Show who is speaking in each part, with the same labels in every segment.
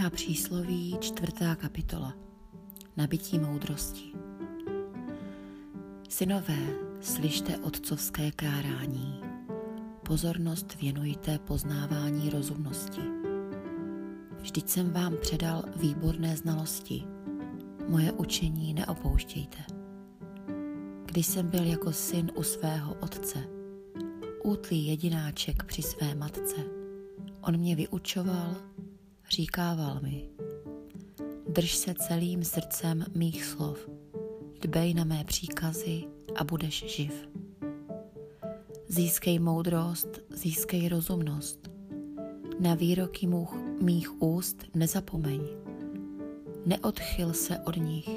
Speaker 1: Kniha přísloví, čtvrtá kapitola. Nabití moudrosti. Synové, slyšte otcovské kárání. Pozornost věnujte poznávání rozumnosti. Vždyť jsem vám předal výborné znalosti. Moje učení neopouštějte. Když jsem byl jako syn u svého otce, útlý jedináček při své matce, on mě vyučoval říkával mi, drž se celým srdcem mých slov, dbej na mé příkazy a budeš živ. Získej moudrost, získej rozumnost. Na výroky mých úst nezapomeň. Neodchyl se od nich.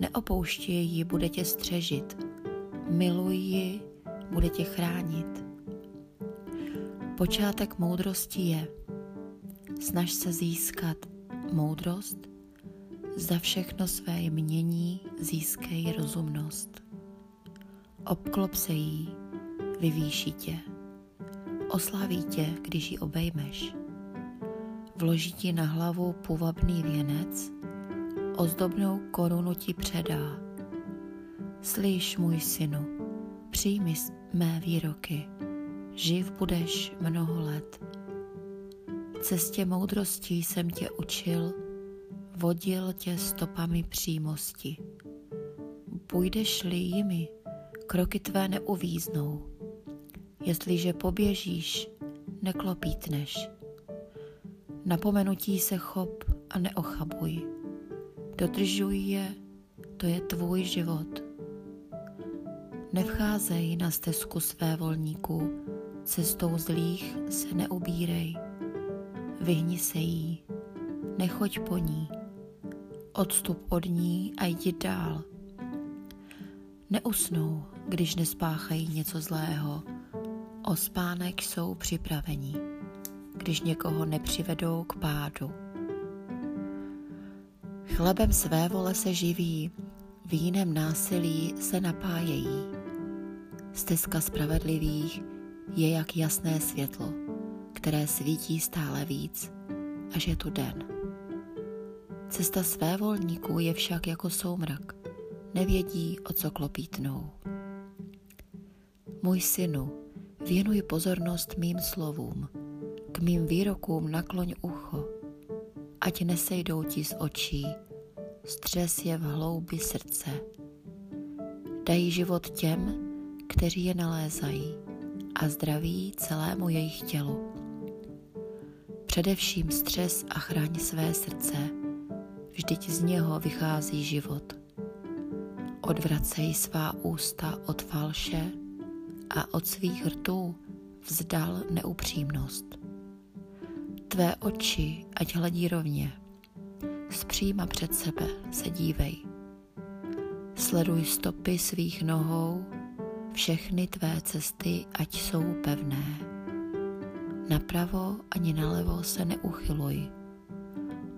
Speaker 1: Neopouštěj ji, bude tě střežit. Miluj ji, bude tě chránit. Počátek moudrosti je, Snaž se získat moudrost, za všechno své jmění získej rozumnost. Obklop se jí, vyvýší tě, oslaví tě, když ji obejmeš. Vloží ti na hlavu půvabný věnec, ozdobnou korunu ti předá. Slyš, můj synu, přijmi mé výroky, živ budeš mnoho let cestě moudrosti jsem tě učil, vodil tě stopami přímosti. Půjdeš-li jimi, kroky tvé neuvíznou. Jestliže poběžíš, neklopítneš. Napomenutí se chop a neochabuj. Dodržuj je, to je tvůj život. Nevcházej na stezku své volníků, cestou zlých se neubírej vyhni se jí, nechoď po ní, odstup od ní a jdi dál. Neusnou, když nespáchají něco zlého, o spánek jsou připraveni, když někoho nepřivedou k pádu. Chlebem své vole se živí, vínem násilí se napájejí. Stezka spravedlivých je jak jasné světlo které svítí stále víc, až je tu den. Cesta své volníků je však jako soumrak, nevědí, o co klopítnou. Můj synu, věnuj pozornost mým slovům, k mým výrokům nakloň ucho, ať nesejdou ti z očí, střes je v hloubi srdce. Dají život těm, kteří je nalézají a zdraví celému jejich tělu. Především stres a chraň své srdce, vždyť z něho vychází život. Odvracej svá ústa od falše a od svých rtů vzdal neupřímnost. Tvé oči, ať hledí rovně, zpříma před sebe se dívej. Sleduj stopy svých nohou, všechny tvé cesty, ať jsou pevné Napravo ani nalevo se neuchyluj,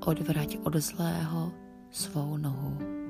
Speaker 1: odvrať od zlého svou nohu.